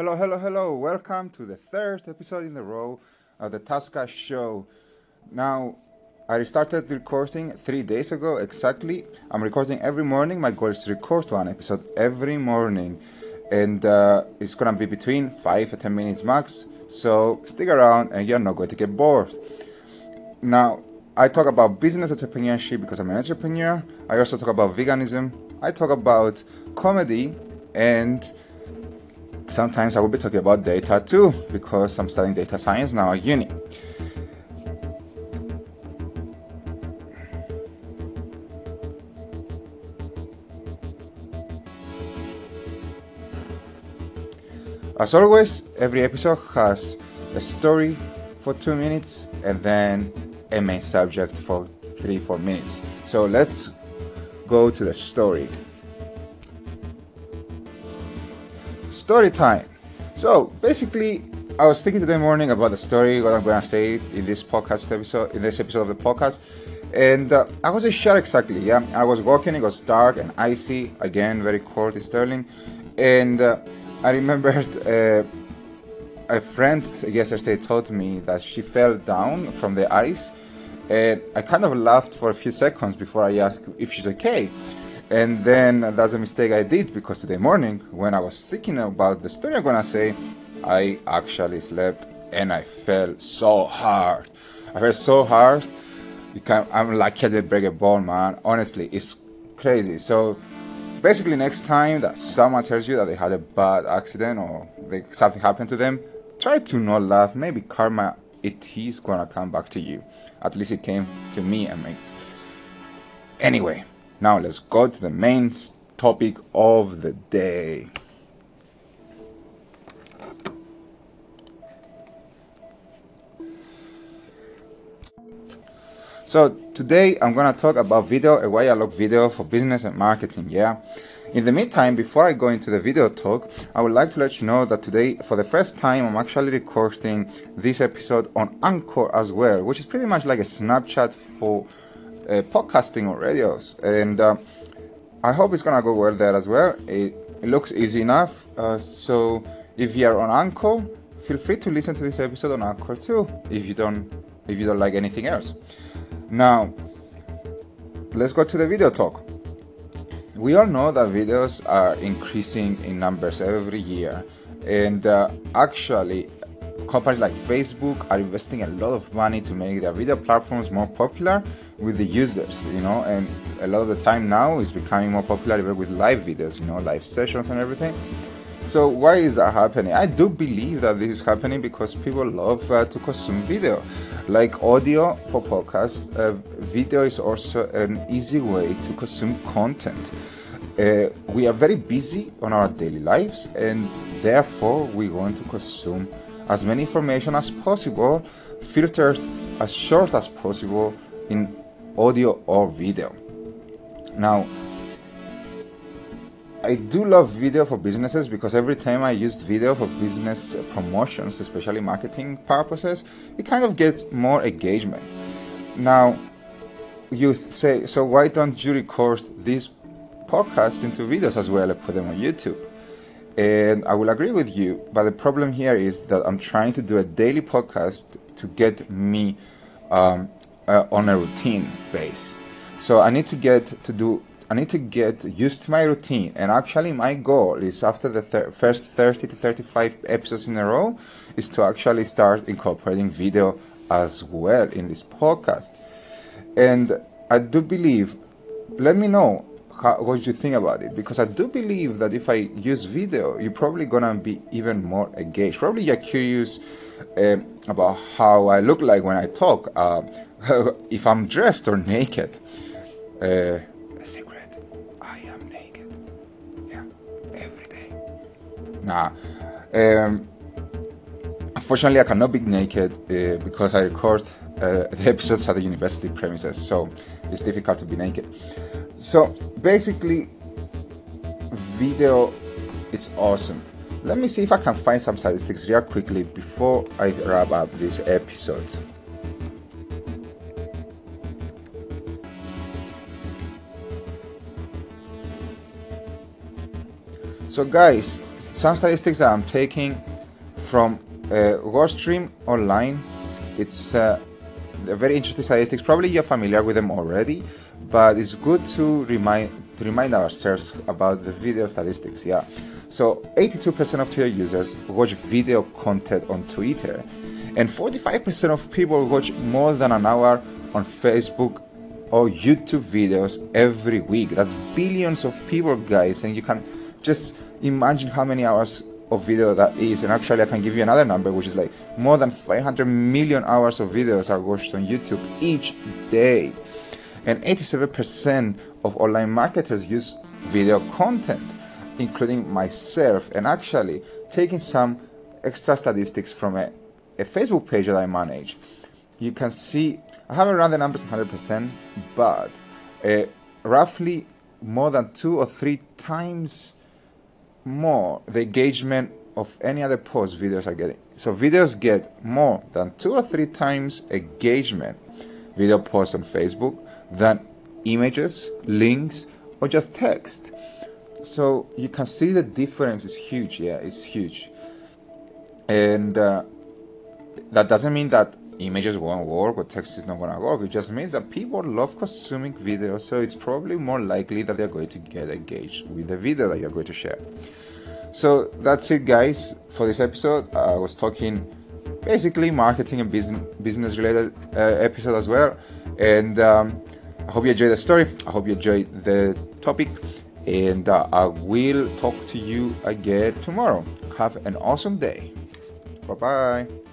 Hello, hello, hello. Welcome to the third episode in a row of the Tasca Show. Now, I started recording three days ago exactly. I'm recording every morning. My goal is to record one episode every morning, and uh, it's gonna be between five and ten minutes max. So stick around, and you're not going to get bored. Now, I talk about business entrepreneurship because I'm an entrepreneur. I also talk about veganism. I talk about comedy and sometimes I will be talking about data too because I'm studying data science now at uni. As always, every episode has a story for two minutes and then a main subject for three, four minutes. So let's go to the story. Story time. So basically, I was thinking today morning about the story, what I'm gonna say in this podcast episode, in this episode of the podcast, and uh, I wasn't sure exactly. Yeah, I was walking, it was dark and icy, again very cold in Stirling, and uh, I remembered. Uh, a friend yesterday told me that she fell down from the ice and I kind of laughed for a few seconds before I asked if she's okay. And then uh, that's a mistake I did because today morning, when I was thinking about the story I'm gonna say, I actually slept and I fell so hard. I fell so hard. Because I'm like I did break a bone, man. Honestly, it's crazy. So basically, next time that someone tells you that they had a bad accident or like something happened to them, try to not laugh. Maybe karma it is gonna come back to you. At least it came to me and me. Anyway, now let's go to the main topic of the day. So today I'm gonna talk about video a why I love video for business and marketing. Yeah. In the meantime, before I go into the video talk, I would like to let you know that today, for the first time, I'm actually recording this episode on Anchor as well, which is pretty much like a Snapchat for podcasting or radios. And uh, I hope it's gonna go well there as well. It, it looks easy enough. Uh, so if you are on Anchor, feel free to listen to this episode on Anchor too. If you don't, if you don't like anything else. Now, let's go to the video talk we all know that videos are increasing in numbers every year, and uh, actually, companies like Facebook are investing a lot of money to make their video platforms more popular with the users, you know, and a lot of the time now is becoming more popular with live videos, you know, live sessions and everything. So why is that happening? I do believe that this is happening because people love uh, to consume video. Like audio for podcasts, uh, video is also an easy way to consume content. Uh, we are very busy on our daily lives and therefore we want to consume as many information as possible, filtered as short as possible in audio or video. Now, I do love video for businesses because every time I use video for business promotions, especially marketing purposes, it kind of gets more engagement. Now, you say, so why don't you record these podcasts into videos as well and put them on YouTube? And I will agree with you, but the problem here is that I'm trying to do a daily podcast to get me um, uh, on a routine base. So I need to get to do I need to get used to my routine. And actually, my goal is after the thir- first 30 to 35 episodes in a row, is to actually start incorporating video as well in this podcast. And I do believe, let me know how, what you think about it because I do believe that if I use video, you're probably gonna be even more engaged. Probably you're curious uh, about how I look like when I talk, uh, if I'm dressed or naked. Uh, secret, I am naked. Yeah, every day. Nah. Um, unfortunately, I cannot be naked uh, because I record uh, the episodes at the university premises, so it's difficult to be naked. So basically, video it's awesome. Let me see if I can find some statistics real quickly before I wrap up this episode. So guys, some statistics that I'm taking from uh, WordStream online. It's uh, very interesting statistics. Probably you're familiar with them already, but it's good to remind to remind ourselves about the video statistics. Yeah. So 82% of Twitter users watch video content on Twitter, and 45% of people watch more than an hour on Facebook or YouTube videos every week. That's billions of people, guys, and you can just imagine how many hours of video that is. And actually, I can give you another number, which is like more than 500 million hours of videos are watched on YouTube each day. And 87% of online marketers use video content including myself, and actually taking some extra statistics from a, a Facebook page that I manage. You can see, I haven't run the numbers 100%, but uh, roughly more than two or three times more the engagement of any other post videos are getting. So videos get more than two or three times engagement video posts on Facebook than images, links, or just text. So you can see the difference is huge yeah it's huge. And uh, that doesn't mean that images won't work or text is not to work. It just means that people love consuming video so it's probably more likely that they're going to get engaged with the video that you're going to share. So that's it guys for this episode. I was talking basically marketing and business business related uh, episode as well. And um, i hope you enjoyed the story i hope you enjoyed the topic and uh, I will talk to you again tomorrow. Have an awesome day. Bye bye.